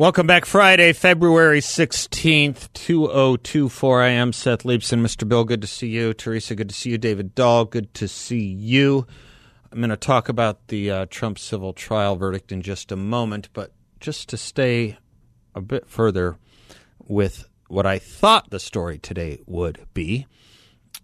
Welcome back, Friday, February 16th, 2024. I am Seth Leibsohn. Mr. Bill, good to see you. Teresa, good to see you. David Dahl, good to see you. I'm going to talk about the uh, Trump civil trial verdict in just a moment, but just to stay a bit further with what I thought the story today would be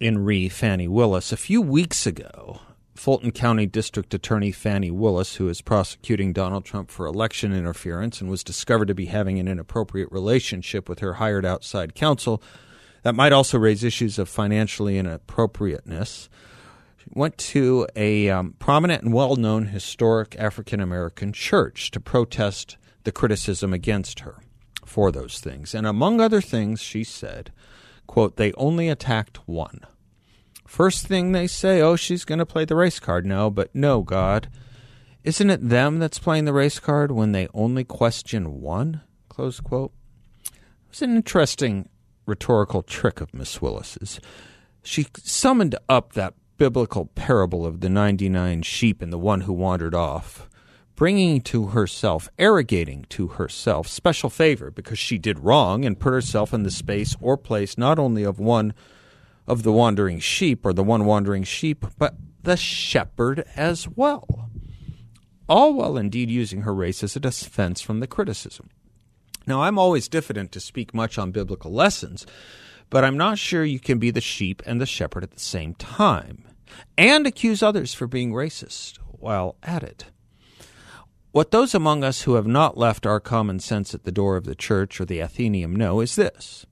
in re Fani Willis. A few weeks ago, Fulton County District Attorney Fani Willis, who is prosecuting Donald Trump for election interference and was discovered to be having an inappropriate relationship with her hired outside counsel that might also raise issues of financially inappropriateness, went to a um, prominent and well known historic African American church to protest the criticism against her for those things. And among other things, she said, quote, they only attacked one. First thing they say, oh, she's going to play the race card now, but no, God. Isn't it them that's playing the race card when they only question one? Close quote. It was an interesting rhetorical trick of Miss Willis's. She summoned up that biblical parable of the 99 sheep and the one who wandered off, bringing to herself, arrogating to herself special favor because she did wrong and put herself in the space or place not only of one of the wandering sheep or the one wandering sheep, but the shepherd as well. All while indeed using her race as a defense from the criticism. Now, I'm always diffident to speak much on biblical lessons, but I'm not sure you can be the sheep and the shepherd at the same time and accuse others for being racist while at it. What those among us who have not left our common sense at the door of the church or the Athenaeum know is this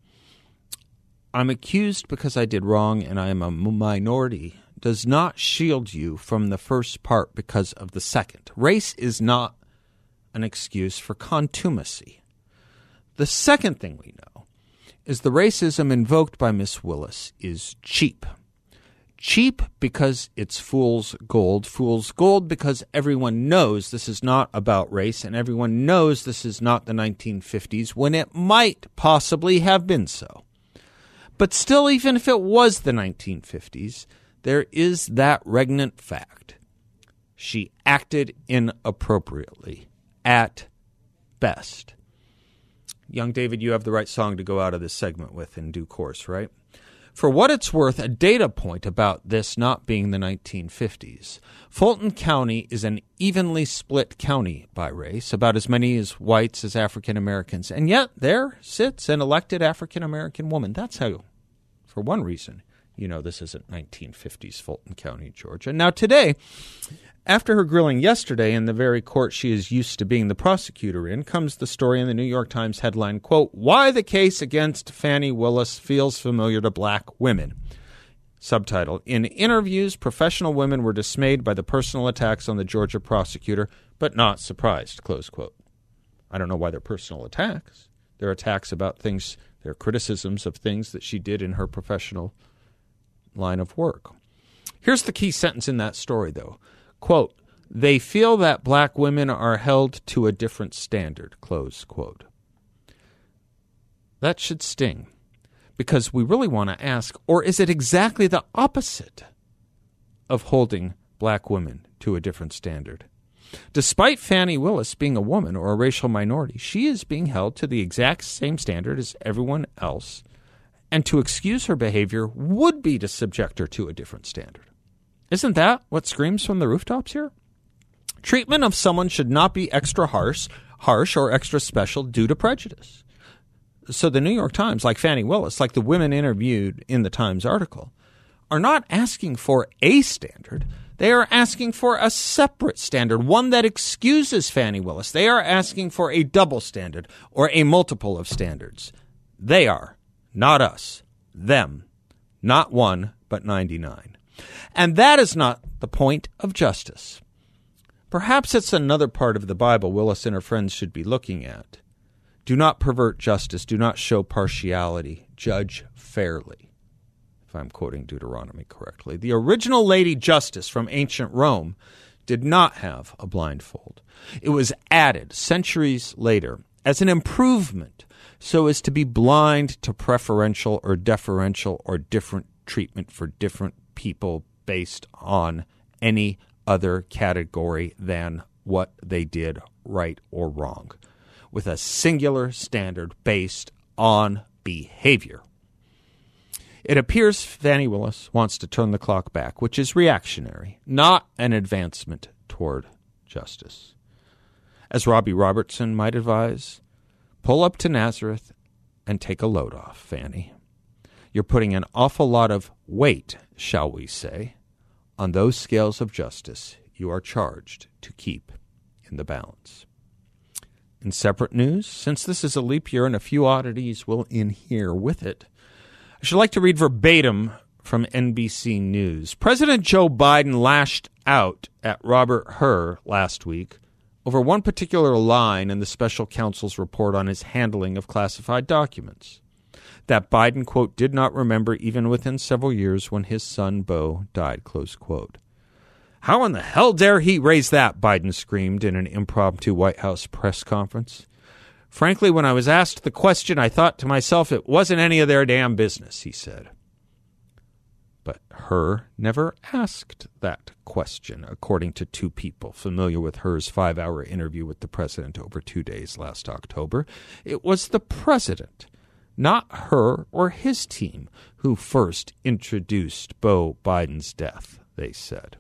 I'm accused because I did wrong and I am a minority does not shield you from the first part because of the second. Race is not an excuse for contumacy. The second thing we know is the racism invoked by Miss Willis is cheap. Cheap because it's fool's gold. Fool's gold because everyone knows this is not about race and everyone knows this is not the 1950s when it might possibly have been so. But still, even if it was the 1950s, there is that regnant fact. She acted inappropriately at best. Young David, you have the right song to go out of this segment with in due course, right? For what it's worth, a data point about this not being the 1950s. Fulton County is an evenly split county by race, about as many as whites as African Americans. And yet there sits an elected African American woman. That's how, for one reason, you know this isn't 1950s Fulton County, Georgia. Now, today, after her grilling yesterday in the very court she is used to being the prosecutor in, comes the story in the New York Times headline, quote, Why the case against Fani Willis feels familiar to black women. Subtitle In interviews, professional women were dismayed by the personal attacks on the Georgia prosecutor, but not surprised, close quote. I don't know why they're personal attacks. They're attacks about things, they're criticisms of things that she did in her professional line of work. Here's the key sentence in that story, though. Quote, they feel that black women are held to a different standard, close quote. That should sting because we really want to ask, or is it exactly the opposite of holding black women to a different standard? Despite Fani Willis being a woman or a racial minority, she is being held to the exact same standard as everyone else, and to excuse her behavior would be to subject her to a different standard. Isn't that what screams from the rooftops here? Treatment of someone should not be extra harsh, harsh or extra special due to prejudice. So the New York Times, like Fani Willis, like the women interviewed in the Times article, are not asking for a standard. They are asking for a separate standard, one that excuses Fani Willis. They are asking for a double standard or a multiple of standards. They are, not us, them, not one, but 99. And that is not the point of justice. Perhaps it's another part of the Bible Willis and her friends should be looking at. Do not pervert justice. Do not show partiality. Judge fairly. If I'm quoting Deuteronomy correctly. The original Lady Justice from ancient Rome did not have a blindfold. It was added centuries later as an improvement so as to be blind to preferential or deferential or different treatment for different people based on any other category than what they did right or wrong, with a singular standard based on behavior. It appears Fani Willis wants to turn the clock back, which is reactionary, not an advancement toward justice. As Robbie Robertson might advise, pull up to Nazareth and take a load off, Fanny. You're putting an awful lot of weight, shall we say, on those scales of justice you are charged to keep in the balance. In separate news, since this is a leap year and a few oddities will inhere with it, I should like to read verbatim from NBC News. President Joe Biden lashed out at Robert Hur last week over one particular line in the special counsel's report on his handling of classified documents that Biden, quote, did not remember even within several years when his son Beau died, close quote. How in the hell dare he raise that? Biden screamed in an impromptu White House press conference. Frankly, when I was asked the question, I thought to myself it wasn't any of their damn business, he said. But Hur never asked that question, according to two people familiar with Hur's five hour interview with the president over two days last October. It was the president not Hur or his team who first introduced Beau Biden's death, they said.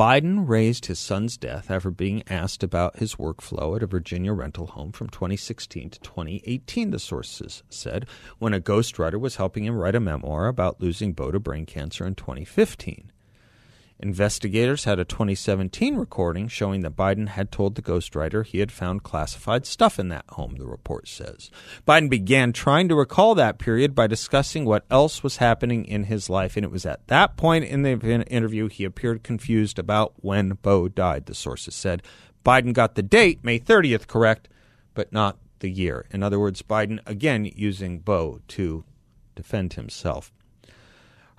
Biden raised his son's death after being asked about his workflow at a Virginia rental home from 2016 to 2018, the sources said, when a ghostwriter was helping him write a memoir about losing Beau to brain cancer in 2015. Investigators had a 2017 recording showing that Biden had told the ghostwriter he had found classified stuff in that home, the report says. Biden began trying to recall that period by discussing what else was happening in his life, and it was at that point in the interview he appeared confused about when Beau died, the sources said. Biden got the date, May 30th, correct, but not the year. In other words, Biden again using Beau to defend himself.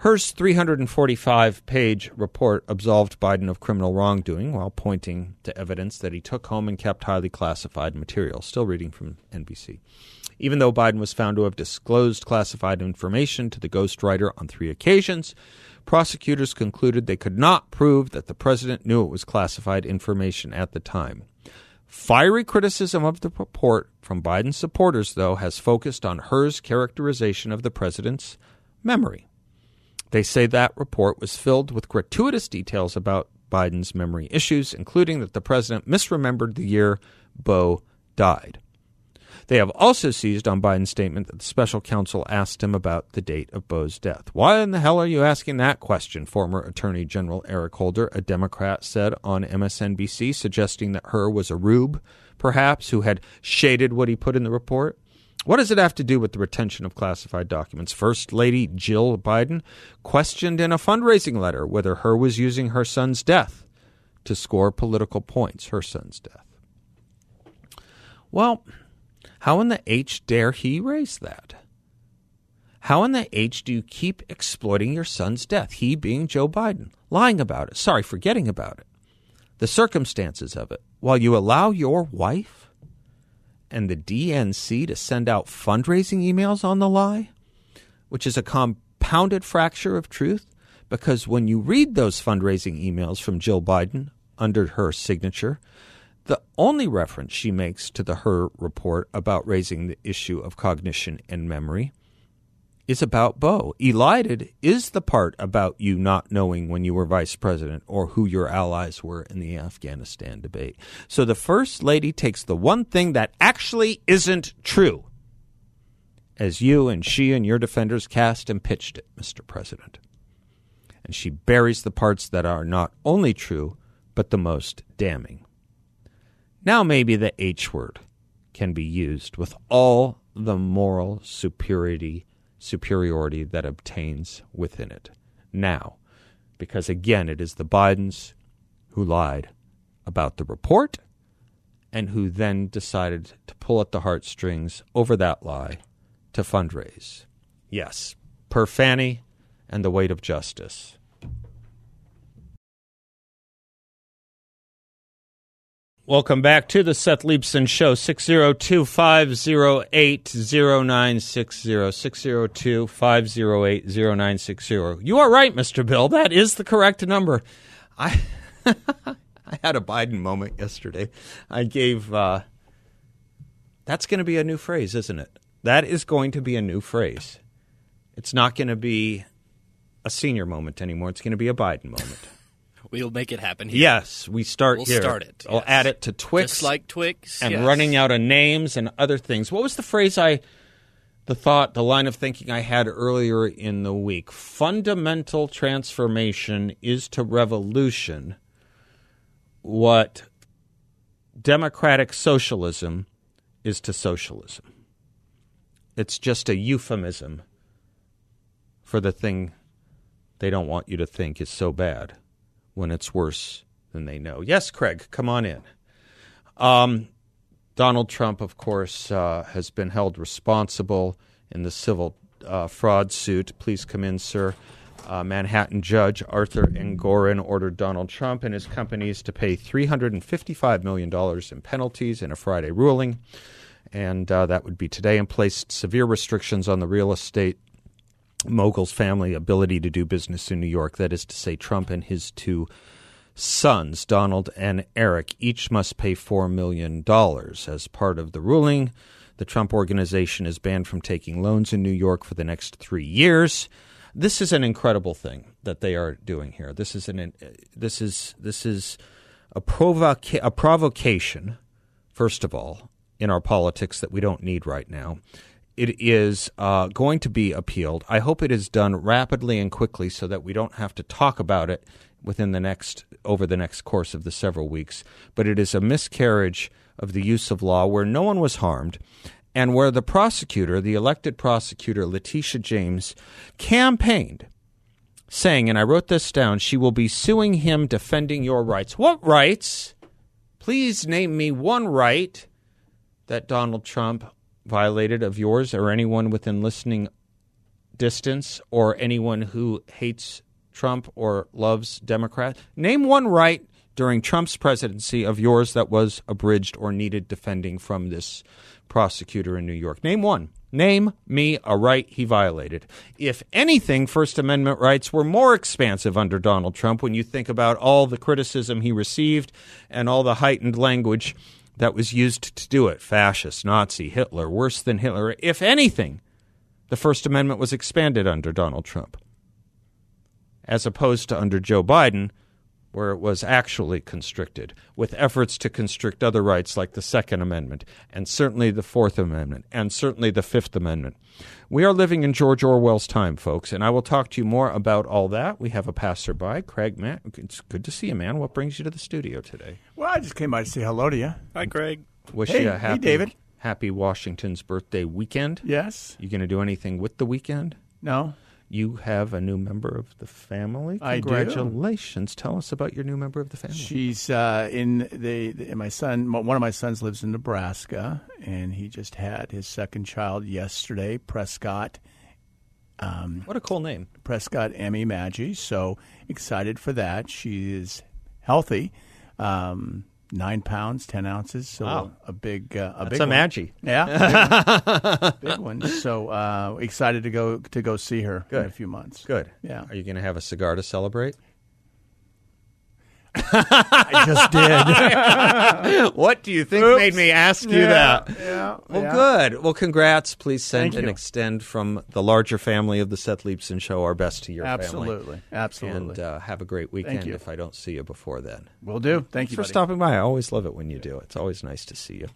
Hur's 345 page report absolved Biden of criminal wrongdoing while pointing to evidence that he took home and kept highly classified material. Still reading from NBC. Even though Biden was found to have disclosed classified information to the ghostwriter on three occasions, prosecutors concluded they could not prove that the president knew it was classified information at the time. Fiery criticism of the report from Biden's supporters, though, has focused on Hur's characterization of the president's memory. They say that report was filled with gratuitous details about Biden's memory issues, including that the president misremembered the year Beau died. They have also seized on Biden's statement that the special counsel asked him about the date of Beau's death. Why in the hell are you asking that question? Former Attorney General Eric Holder, a Democrat, said on MSNBC, suggesting that Hur was a rube, perhaps, who had shaded what he put in the report. What does it have to do with the retention of classified documents? First Lady Jill Biden questioned in a fundraising letter whether Hur was using her son's death to score political points, her son's death. Well, how in the H dare he raise that? How in the H do you keep exploiting your son's death? He being Joe Biden, lying about it, sorry, forgetting about it, the circumstances of it, while you allow your wife and the DNC to send out fundraising emails on the lie, which is a compounded fracture of truth. Because when you read those fundraising emails from Jill Biden under her signature, the only reference she makes to the Hur report about raising the issue of cognition and memory is about Beau. Elided is the part about you not knowing when you were vice president or who your allies were in the Afghanistan debate. So the first lady takes the one thing that actually isn't true as you and she and your defenders cast and pitched it, Mr. President. And she buries the parts that are not only true, but the most damning. Now, maybe the H word can be used with all the moral superiority superiority that obtains within it. Now, because again, it is the Bidens who lied about the report and who then decided to pull at the heartstrings over that lie to fundraise. Yes, per Fanny and the weight of justice. Welcome back to the Seth Leibsohn Show, 602 508 0960. 602 508 0960. You are right, Mr. Bill. That is the correct number. I. I had a Biden moment yesterday. I gave. Uh, that's going to be a new phrase, isn't it? That is going to be a new phrase. It's not going to be a senior moment anymore. It's going to be a Biden moment. We'll make it happen here. Yes, we start We'll here. start it, I'll yes. add it to Twix. Just like Twix. and yes. running out of names and other things. What was the phrase I, the thought, the line of thinking I had earlier in the week? Fundamental transformation is to revolution what democratic socialism is to socialism. It's just a euphemism for the thing they don't want you to think is so bad when it's worse than they know. Yes, Craig, come on in. Um, Donald Trump, of course, uh, has been held responsible in the civil uh, fraud suit. Please come in, sir. Uh, Manhattan judge Arthur Engoron ordered Donald Trump and his companies to pay $355 million in penalties in a Friday ruling. And uh, that would be today, and placed severe restrictions on the real estate mogul's family ability to do business in New York. That is to say, Trump and his two sons, Donald and Eric, each must pay $4 million. As part of the ruling, the Trump organization is banned from taking loans in New York for the next three years. This is an incredible thing that they are doing here. This is an uh, this is this is a provoca- a provocation, first of all, in our politics that we don't need right now. It is uh, going to be appealed. I hope it is done rapidly and quickly so that we don't have to talk about it within the next over the next course of the several weeks. But it is a miscarriage of the use of law where no one was harmed and where the prosecutor, the elected prosecutor, Letitia James, campaigned saying, and I wrote this down, she will be suing him defending your rights. What rights? Please name me one right that Donald Trump violated of yours or anyone within listening distance or anyone who hates Trump or loves Democrats. Name one right during Trump's presidency of yours that was abridged or needed defending from this prosecutor in New York. Name one. Name me a right he violated. If anything, First Amendment rights were more expansive under Donald Trump when you think about all the criticism he received and all the heightened language that was used to do it fascist, Nazi, Hitler, worse than Hitler. If anything, the First Amendment was expanded under Donald Trump, as opposed to under Joe Biden, where it was actually constricted, with efforts to constrict other rights like the Second Amendment, and certainly the Fourth Amendment, and certainly the Fifth Amendment. We are living in George Orwell's time, folks, and I will talk to you more about all that. We have a passerby, Craig Matt. It's good to see you, man. What brings you to the studio today? Well, I just came by to say hello to you. Hi, Craig. Wish Hey, you a hey, happy, David. happy Washington's birthday weekend. Yes. You going to do anything with the weekend? No. You have a new member of the family. I do. Congratulations! Tell us about your new member of the family. She's uh, in the, the. My son. One of my sons lives in Nebraska, and he just had his second child yesterday. Prescott. what a cool name! Prescott Emmy Maggie. So excited for that. She is healthy. Um, nine pounds, ten ounces. So Wow. a big, uh, a That's big a one. Maggie. Yeah, big, big one. So uh, excited to go to go see her in a few months. Good. Yeah. Are you going to have a cigar to celebrate? I just did. what do you think Oops. made me ask you Yeah, that? yeah, Well, yeah. good. Well, congrats. Please send Thank and you. extend from the larger family of the Seth Leibsohn Show our best to your family. Absolutely, absolutely. And uh, have a great weekend if I don't see you before then. Will do. Thank Thanks you for buddy. stopping by. I always love it when you do. It's always nice to see you.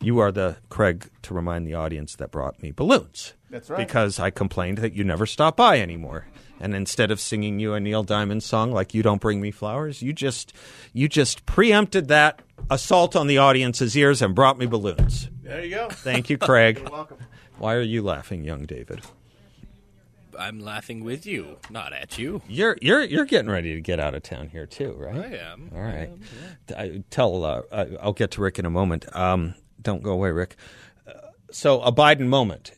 You are the Craig to remind the audience that brought me balloons. That's right. Because I complained that you never stop by anymore. And instead of singing you a Neil Diamond song like "You Don't Bring Me Flowers," you just you just preempted that assault on the audience's ears and brought me balloons. There you go. Thank you, Craig. You're welcome. Why are you laughing, young David? I'm laughing with you, not at you. You're you're you're getting ready to get out of town here too, right? I am. All right. I am, yeah. I, tell uh, I, I'll get to Rick in a moment. Um, don't go away, Rick. Uh, so a Biden moment.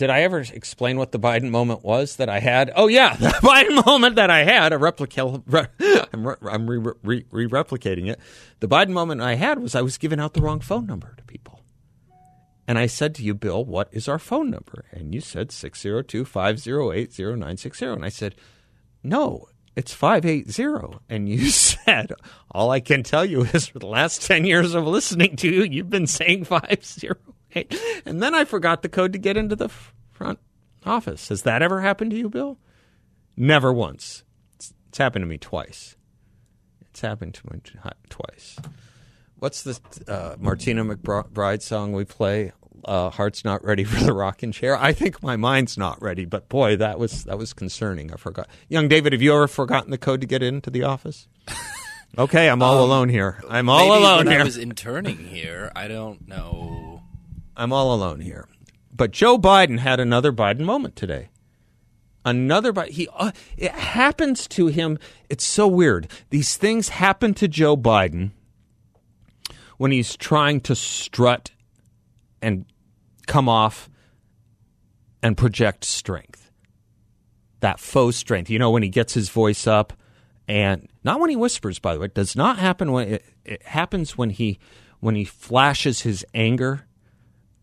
Did I ever explain what the Biden moment was that I had? Oh yeah, the Biden moment that I had. A replica. Re, I'm re, I'm re, re, re replicating it. The Biden moment I had was I was giving out the wrong phone number to people. And I said to you, Bill, what is our phone number? And you said 602 508 0960. And I said, no, it's 580. And you said, all I can tell you is for the last 10 years of listening to you, you've been saying 508. And then I forgot the code to get into the front office. Has that ever happened to you, Bill? Never once. It's, it's happened to me twice. It's happened to me twice. What's the uh, Martina McBride song we play? Uh, Heart's not ready for the rocking chair. I think my mind's not ready, but boy, that was that was concerning. I forgot. Young David, have you ever forgotten the code to get into the office? Okay, I'm all alone here. I'm all alone when here. I was interning here, I don't know. I'm all alone here. But Joe Biden had another Biden moment today. Another Biden. He uh, it happens to him. It's so weird. These things happen to Joe Biden when he's trying to strut and come off and project strength. That faux strength. You know, when he gets his voice up and not when he whispers, by the way. It does not happen when it, it happens when he when he flashes his anger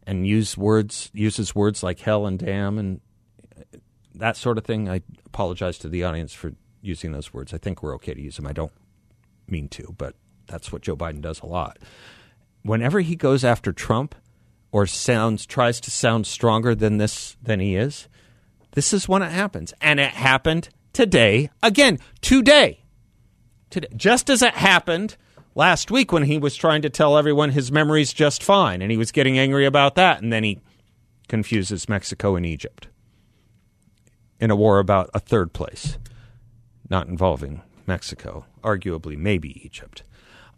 and use words uses words like hell and damn and that sort of thing. I apologize to the audience for using those words. I think we're okay to use them. I don't mean to, but that's what Joe Biden does a lot. Whenever he goes after Trump or sounds tries to sound stronger than this than he is, this is when it happens. And it happened today again, today. Today just as it happened last week when he was trying to tell everyone his memory's just fine and he was getting angry about that and then he confuses Mexico and Egypt in a war about a third place, not involving Mexico, arguably maybe Egypt.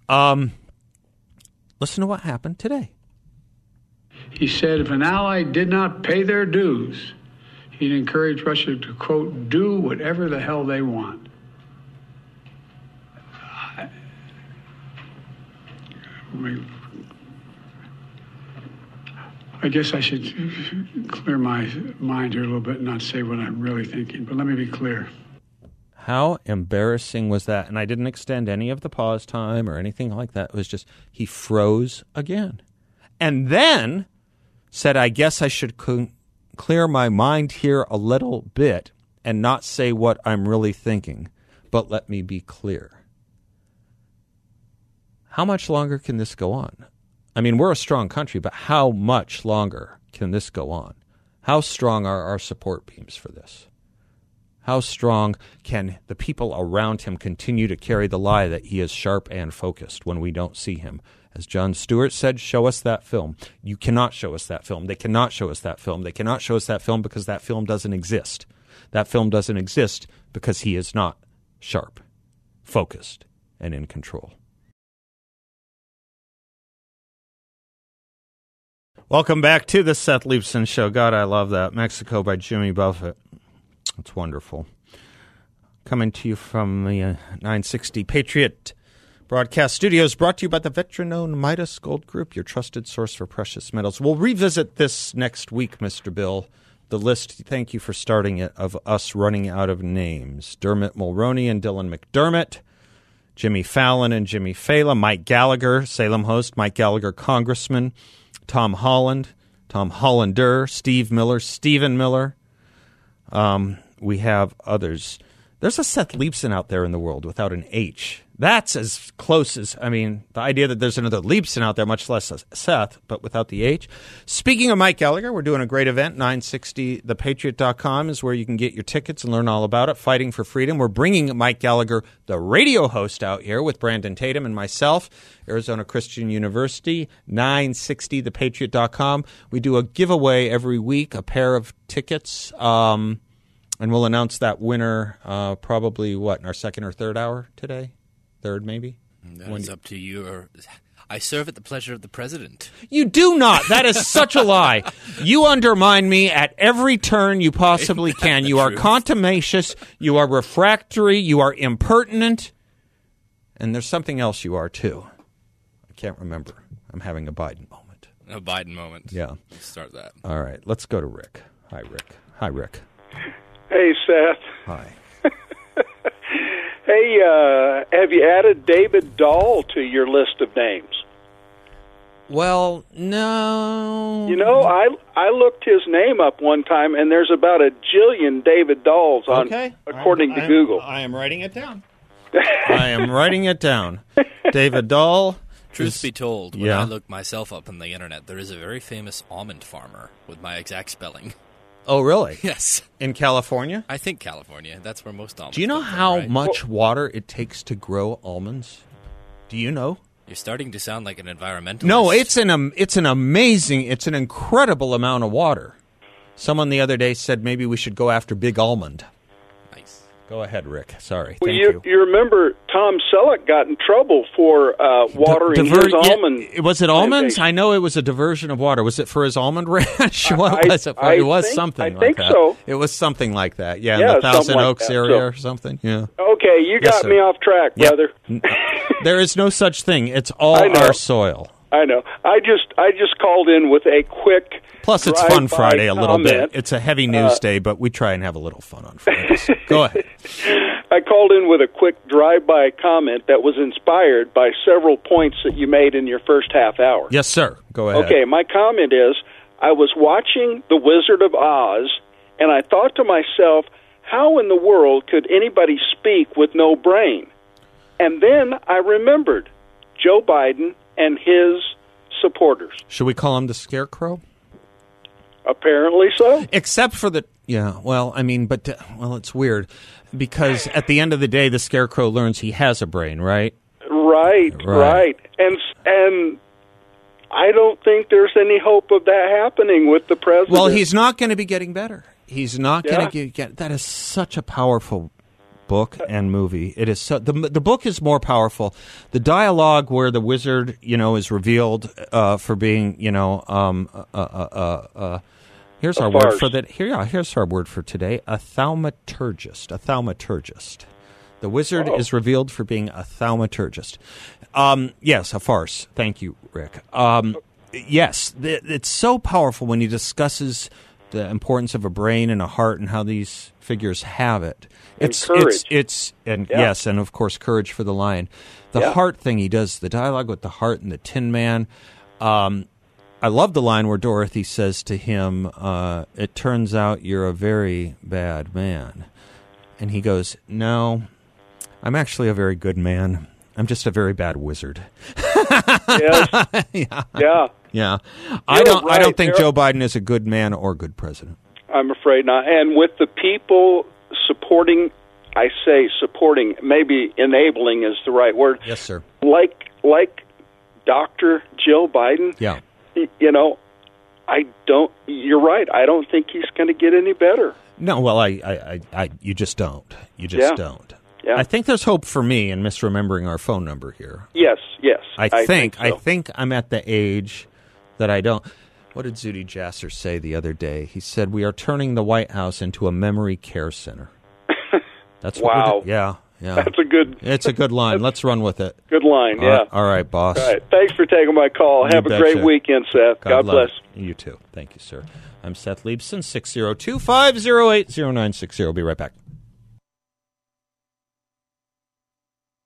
Um, listen to what happened today. He said if an ally did not pay their dues, he'd encourage Russia to, quote, do whatever the hell they want. I guess I should clear my mind here a little bit and not say what I'm really thinking, but let me be clear. How embarrassing was that? And I didn't extend any of the pause time or anything like that. It was just he froze again. And then said, I guess I should cl- clear my mind here a little bit and not say what I'm really thinking, but let me be clear. How much longer can this go on? I mean, we're a strong country, but how much longer can this go on? How strong are our support beams for this? How strong can the people around him continue to carry the lie that he is sharp and focused when we don't see him? As Jon Stewart said, show us that film. You cannot show us that film. They cannot show us that film. They cannot show us that film because that film doesn't exist. That film doesn't exist because he is not sharp, focused, and in control. Welcome back to the Seth Leibsohn Show. God, I love that. Mexico by Jimmy Buffett. It's wonderful. Coming to you from the uh, 960 Patriot Broadcast Studios, brought to you by the veteran owned Midas Gold Group, your trusted source for precious metals. We'll revisit this next week, Mr. Bill. The list, thank you for starting it, of us running out of names Dermot Mulroney and Dylan McDermott, Jimmy Fallon and Jimmy Failla, Mike Gallagher, Salem host, Mike Gallagher, Congressman, Tom Holland, Tom Hollander, Steve Miller, Stephen Miller. Um, we have others. There's a Seth Leibson out there in the world without an H. That's as close as, I mean, the idea that there's another Leibson out there, much less Seth, but without the H. Speaking of Mike Gallagher, we're doing a great event. 960thepatriot.com is where you can get your tickets and learn all about it. Fighting for Freedom. We're bringing Mike Gallagher, the radio host, out here with Brandon Tatum and myself, Arizona Christian University, 960thepatriot.com. We do a giveaway every week, a pair of tickets. Um, and we'll announce that winner uh, probably, what, in our second or third hour today? Third, maybe? Mm, that That is up to you. Or I serve at the pleasure of the president. You do not. That is such a lie. You undermine me at every turn you possibly can. You are Truth. contumacious. You are refractory. You are impertinent. And there's something else you are, too. I can't remember. I'm having a Biden moment. A Biden moment. Yeah. Let's start that. All right. Let's go to Rick. Hi, Rick. Hi, Rick. Hey, Seth. Hi. Hey, uh, have you added David Dahl to your list of names? Well, no. You know, I I looked his name up one time, and there's about a jillion David Dahls on, Okay. according to I'm- Google. I am writing it down. I am writing it down. David Dahl. Truth is- be told, when Yeah. I looked myself up on the internet, there is a very famous almond farmer with my exact spelling. Oh, really? Yes. In California? I think California. That's where most almonds Do you know from, how right? much water it takes to grow almonds? Do you know? You're starting to sound like an environmentalist. No, it's an um, it's an amazing, it's an incredible amount of water. Someone the other day said maybe we should go after Big Almond. Go ahead, Rick. Sorry. well, Thank you, you. remember Tom Selleck got in trouble for uh, watering Diver- his yeah, almond. was it almonds? plantation. I know it was a diversion of water. Was it for his almond ranch? what I- was it? I it was think- something. I like think that. so. It was something like that. Yeah, Yeah, in the Thousand like Oaks that, area so- or something. Yeah. Okay, you got sir. me off track, Yeah. brother. there is no such thing. It's all our soil. I know. I just I just called in with a quick. Plus, it's Fun Friday a little bit. It's a heavy news uh, day, but we try and have a little fun on Fridays. Go ahead. I called in with a quick drive-by comment that was inspired by several points that you made in your first half hour. Yes, sir. Go ahead. Okay, my comment is I was watching The Wizard of Oz and I thought to myself, how in the world could anybody speak with no brain? And then I remembered Joe Biden and his supporters. Should we call him the Scarecrow? Apparently so. Except for the yeah. Well, I mean, but uh, well, it's weird because at the end of the day, the Scarecrow learns he has a brain, right? Right, Right. right. And and I don't think there's any hope of that happening with the president. Well, he's not going to be getting better. He's not going to get. That is such a powerful book and movie. It is so. The the book is more powerful. The dialogue where the wizard, you know, is revealed uh, for being, you know, um, uh, uh, uh, uh, here's A our word for that. Here, yeah, here's our word for today: a thaumaturgist. A thaumaturgist. The wizard Oh. is revealed for being a thaumaturgist. Um, yes, a farce. Thank you, Rick. Um, yes, th- it's so powerful when he discusses the importance of a brain and a heart and how these figures have it. And It's courage. it's it's and Yeah. yes, and of course courage for the lion. The Yeah. heart thing he does, the dialogue with the heart and the Tin Man. Um, I love the line where Dorothy says to him, uh, "It turns out you're a very bad man," and he goes, "No, I'm actually a very good man. I'm just a very bad wizard." yes. yeah, yeah. Yeah. I don't. I don't right. think Joe Biden is a good man or good president. I'm afraid not. And with the people supporting, I say supporting, maybe enabling is the right word. Yes, sir. Like like Dr. Jill Biden, Yeah. you know, I don't. You're right. I don't think he's going to get any better. No, well, I, I, I, I you just don't. You just Yeah. don't. Yeah. I think there's hope for me in misremembering our phone number here. Yes. Yes. I think, I so. think I'm at the age that I don't. What did Zuhdi Jasser say the other day? He said we are turning the White House into a memory care center. That's Wow. yeah, yeah. That's a good it's a good line. Let's run with it. good line. All Yeah. right- all right, boss. All right. Thanks for taking my call. You Have a great weekend, Seth. God, love bless. it. You too. Thank you, sir. I'm Seth Leibsohn, 602 508 0960. I'll be right back.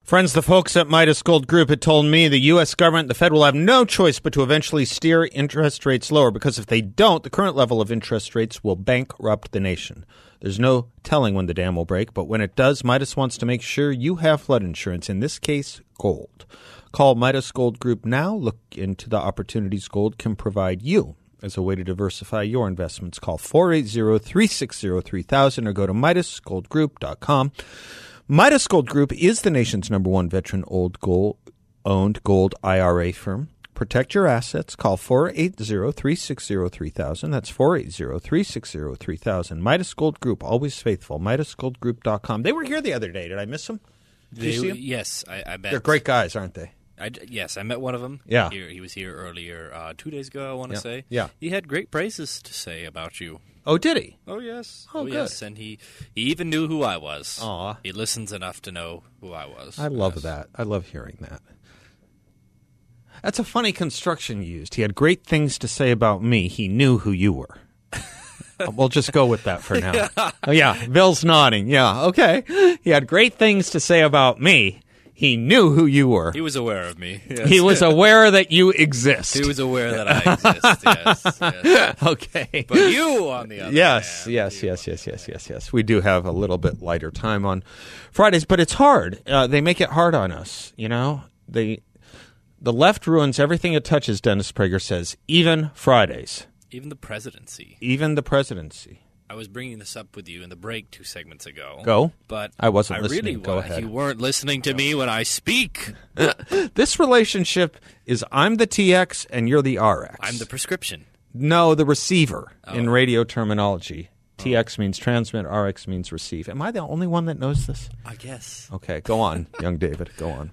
Friends, the folks at Midas Gold Group had told me the U.S. government, the Fed, will have no choice but to eventually steer interest rates lower because if they don't, the current level of interest rates will bankrupt the nation. There's no telling when the dam will break, but when it does, Midas wants to make sure you have flood insurance, in this case, gold. Call Midas Gold Group now. Look into the opportunities gold can provide you as a way to diversify your investments. Call 480 360 3000 or go to MidasGoldGroup.com. Midas Gold Group is the nation's number one veteran old gold owned gold IRA firm. Protect your assets. Call 480-360-3000. That's 480-360-3000. Midas Gold Group, always faithful. MidasGoldGroup.com. They were here the other day. Did I miss them? Did you see They- 'em? yes, I, I bet. They're great guys, aren't they? I yes, I met one of them. Yeah. Here, he was here earlier, uh, two days ago. I want to Yeah. say. Yeah. He had great praises to say about you. Oh, did he? Oh yes. Oh, oh yes, and he he even knew who I was. Aw. He listens enough to know who I was. I love Yes. that. I love hearing that. That's a funny construction you used. He had great things to say about me. He knew who you were. we'll just go with that for now. Oh, yeah, Bill's nodding. Yeah, okay. He had great things to say about me. He knew who you were. He was aware of me. Yes. He was aware that you exist. He was aware that I exist. yes, yes. okay. But you, on the other Yes, hand, yes, yes, yes, yes, yes, yes. We do have a little bit lighter time on Fridays, but it's hard. Uh, they make it hard on us, you know. They, the left ruins everything it touches. Dennis Prager says, even Fridays, even the presidency. even the presidency. I was bringing this up with you in the break two segments ago. Go. But I wasn't I listening. Really Go wa- ahead. You weren't listening to me when I speak. This relationship is I'm the TX and you're the RX. I'm the prescription. no, the receiver oh. in Oh. radio terminology. TX means transmit, RX means receive. Am I the only one that knows this? I guess. Okay, go on, young David. Go on.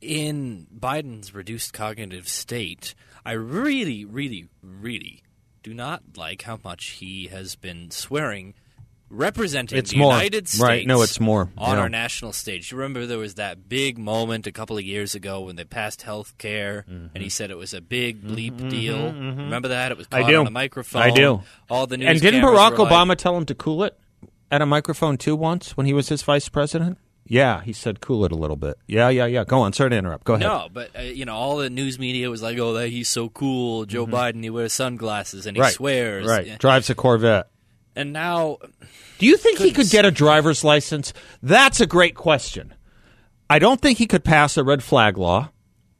In Biden's reduced cognitive state, I really, really, really do not like how much he has been swearing, representing It's the more. United States. Right, no, it's more. on Yeah. our national stage. You remember there was that big moment a couple of years ago when they passed health care, and he mm-hmm. said it was a big mm-hmm, bleep mm-hmm, deal. Remember that? It was Mm-hmm, I caught do. on a microphone. I do. All the news And didn't Barack were like- Obama tell him to cool it at a microphone too once when he was his vice president? Yeah, he said cool it a little bit. Yeah, yeah, yeah. Go on. Sorry to interrupt. Go ahead. No, but uh, you know, all the news media was like, "Oh, that he's so cool, Joe Biden. He wears sunglasses and he Mm-hmm. right. swears." Right. Yeah. Drives a Corvette. And now, Do you think he could get a driver's license? That's a great question. I don't think he could pass a red flag law,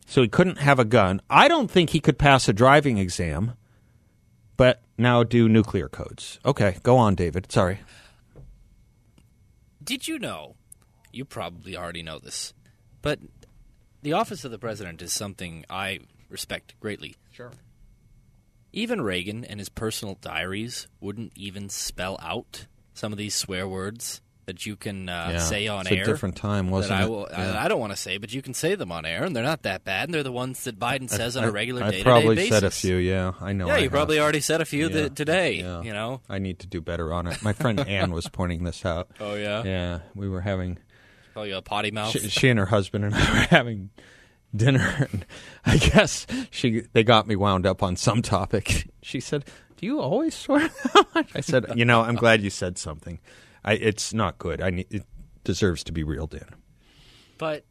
so he couldn't have a gun. I don't think he could pass a driving exam, but now do nuclear codes. Okay, go on, David. Sorry. did you know? You probably already know this, but the office of the president is something I respect greatly. Sure. Even Reagan and his personal diaries wouldn't even spell out some of these swear words that you can uh, Yeah, say on it's a different time, wasn't that I, will, Yeah. I, I don't want to say, but you can say them on air, and they're not that bad. And they're the ones that Biden says on a regular I day-to-day probably basis. said a few. Yeah, I know. Yeah, I you have. probably already said a few Yeah, th- today. yeah. You know. I need to do better on it. My friend Ann was pointing this out. Oh yeah. Yeah, we were having Call you a potty mouth. she, she and her husband and I were having dinner, and I guess she they got me wound up on some topic. She said, "Do you always swear?" I said, "You know, I'm glad you said something. I, it's not good. I need, it deserves to be reeled in." But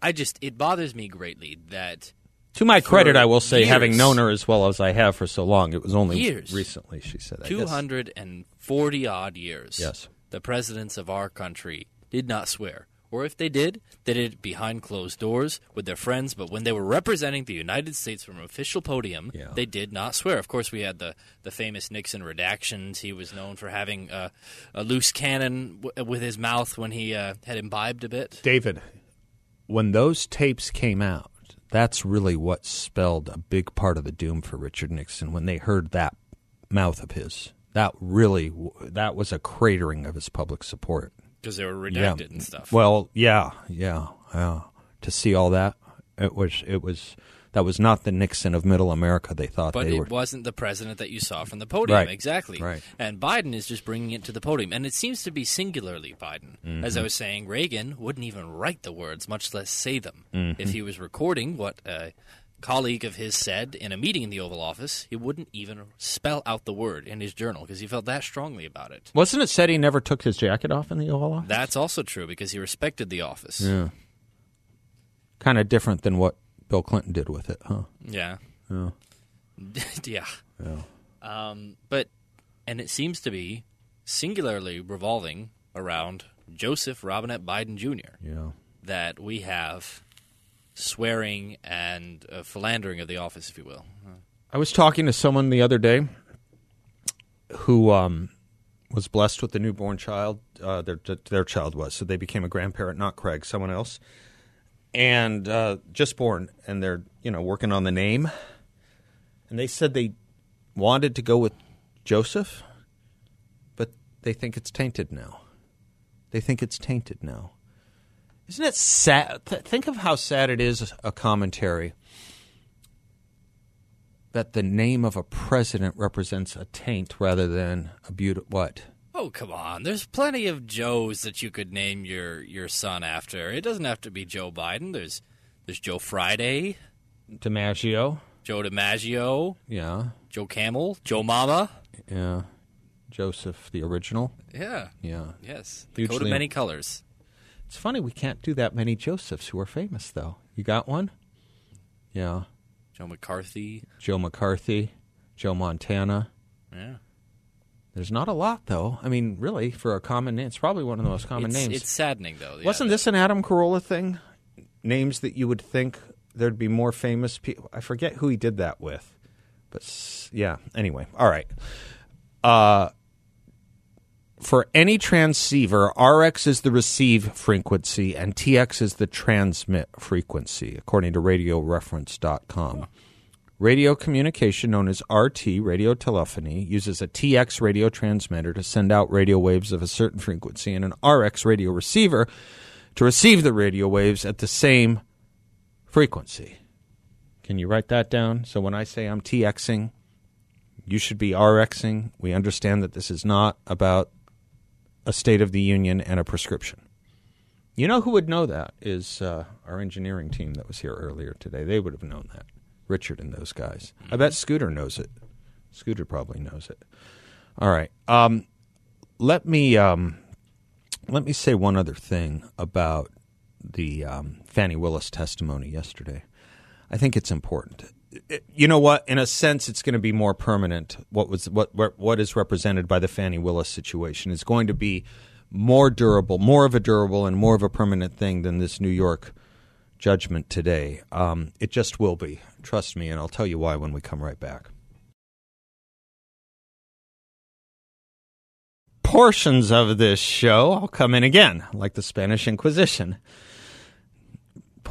I just it bothers me greatly that To my credit, I will say, having known her as well as I have for so long, it was only Years. recently she said that. two hundred and forty odd years, Yes. the presidents of our country did not swear. Or if they did, they did it behind closed doors with their friends. But when they were representing the United States from an official podium, Yeah. they did not swear. Of course, we had the, the famous Nixon redactions. He was known for having uh, a loose cannon w- with his mouth when he uh, had imbibed a bit. David, when those tapes came out, that's really what spelled a big part of the doom for Richard Nixon when they heard that mouth of his. That really that was a cratering of his public support. Because they were redacted and stuff. Well, yeah, yeah, yeah. To see all that, it was it was that was not the Nixon of Middle America. They thought but they it were. wasn't the president that you saw from the podium, Right. exactly. Right. And Biden is just bringing it to the podium, and it seems to be singularly Biden. Mm-hmm. As I was saying, Reagan wouldn't even write the words, much less say them. Mm-hmm. If he was recording what a colleague of his said in a meeting in the Oval Office, he wouldn't even spell out the word in his journal because he felt that strongly about it. Wasn't it said he never took his jacket off in the Oval Office? That's also true because he respected the office. yeah. Kind of different than what Bill Clinton did with it, huh? Yeah. Yeah. yeah. Yeah. Um, but and it seems to be singularly revolving around Joseph Robinette Biden Jr. Yeah. that we have swearing and uh, philandering of the office, if you will. I was talking to someone the other day who um, was blessed with a newborn child. Uh, their their child was, so they became a grandparent, not Craig, someone else, and uh, just born, and they're you know working on the name, and they said they wanted to go with Joseph, but they think it's tainted now. They think it's tainted now. Isn't it sad? Th- think of how sad it is a commentary that the name of a president represents a taint rather than a beauty. What? Oh come on! There's plenty of Joes that you could name your your son after. It doesn't have to be Joe Biden. There's there's Joe Friday, DiMaggio. Joe DiMaggio, Yeah. Joe Camel, Joe Mama. Yeah. Joseph, the original. Yeah. Yeah. Yes. The coat of many colors. It's funny we can't do that many Josephs who are famous, though. You got one? Yeah. Joe McCarthy. Joe McCarthy, Joe Montana. Yeah. There's not a lot, though. I mean, really, for a common name, it's probably one of the most common it's, names. It's saddening though. Yeah. Wasn't this an Adam Carolla thing? Names that you would think there'd be more famous people. I forget who he did that with, but yeah. Anyway, all right. Uh, for any transceiver, RX is the receive frequency and TX is the transmit frequency, according to RadioReference.com. Radio communication, known as RT, radio telephony, uses a TX radio transmitter to send out radio waves of a certain frequency and an RX radio receiver to receive the radio waves at the same frequency. Can you write that down? So when I say I'm TXing, you should be RXing. We understand that this is not about a State of the Union and a prescription. You know who would know that is uh, our engineering team that was here earlier today. They would have known that. Richard and those guys. I bet Scooter knows it. Scooter probably knows it. All right. Um, let me um, let me say one other thing about the um, Fani Willis testimony yesterday. I think it's important. You know what? In a sense, it's going to be more permanent. What was what what is represented by the Fani Willis situation is going to be more durable, more of a durable, and more of a permanent thing than this New York judgment today. Um, it just will be. Trust me, and I'll tell you why when we come right back. Portions of this show, I'll come in again, like the Spanish Inquisition.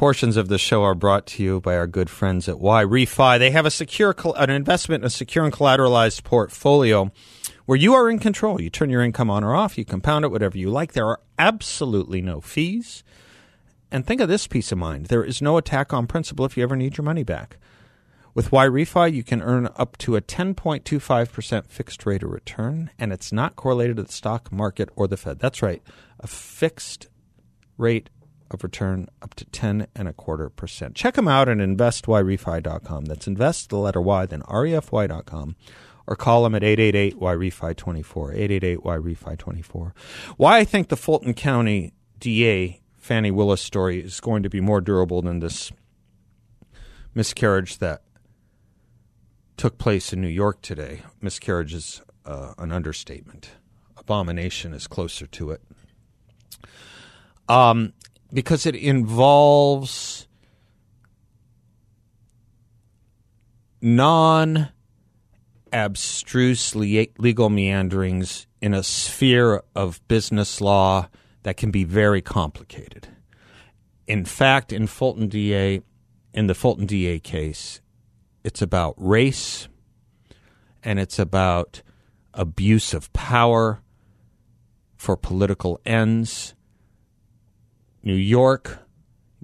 Portions of the show are brought to you by our good friends at YRefy. They have a secure, an investment in a secure and collateralized portfolio where you are in control. You turn your income on or off, you compound it, whatever you like. There are absolutely no fees. And think of this peace of mind there is no attack on principal if you ever need your money back. With YRefy, you can earn up to a 10.25% fixed rate of return, and it's not correlated to the stock market or the Fed. That's right, a fixed rate of return up to 10 and a quarter percent. Check them out at investyrefy.com. That's invest the letter Y, then refy.com. Or call them at 888 YRefy 24. 888 YRefy 24. Why I think the Fulton County DA Fani Willis story is going to be more durable than this miscarriage that took place in New York today. Miscarriage is uh, an understatement. Abomination is closer to it. Um, because it involves non abstruse le- legal meanderings in a sphere of business law that can be very complicated. In fact, in Fulton DA, in the Fulton DA case, it's about race and it's about abuse of power for political ends. New York,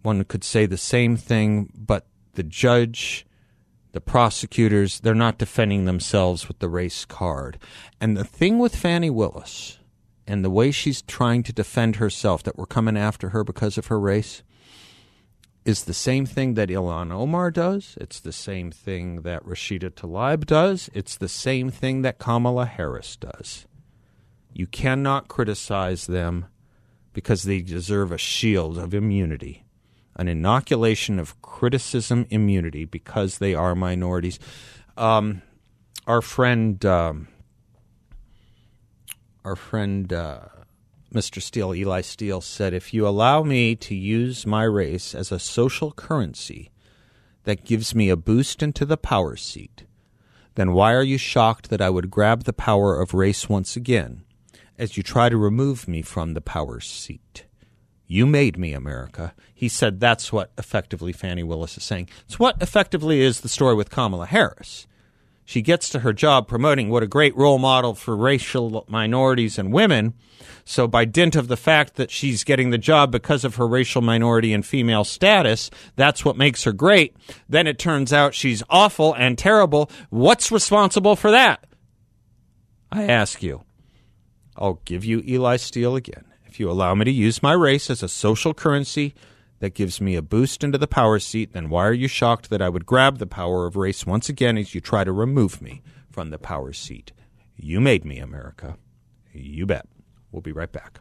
one could say the same thing, but the judge, the prosecutors, they're not defending themselves with the race card. And the thing with Fani Willis and the way she's trying to defend herself that we're coming after her because of her race is the same thing that Ilhan Omar does. It's the same thing that Rashida Tlaib does. It's the same thing that Kamala Harris does. You cannot criticize them because they deserve a shield of immunity, an inoculation of criticism immunity because they are minorities. Um, our friend, um, our friend, uh, Mr. Steele, Eli Steele, said, If you allow me to use my race as a social currency that gives me a boost into the power seat, then why are you shocked that I would grab the power of race once again as you try to remove me from the power seat? You made me, America. He said that's what effectively Fani Willis is saying. It's what effectively is the story with Kamala Harris. she gets to her job promoting what a great role model for racial minorities and women. So, by dint of the fact that she's getting the job because of her racial minority and female status, that's what makes her great. Then it turns out she's awful and terrible. What's responsible for that? I ask you. I'll give you Eli Steele again. If you allow me to use my race as a social currency that gives me a boost into the power seat, then why are you shocked that I would grab the power of race once again as you try to remove me from the power seat? You made me, America. You bet. We'll be right back.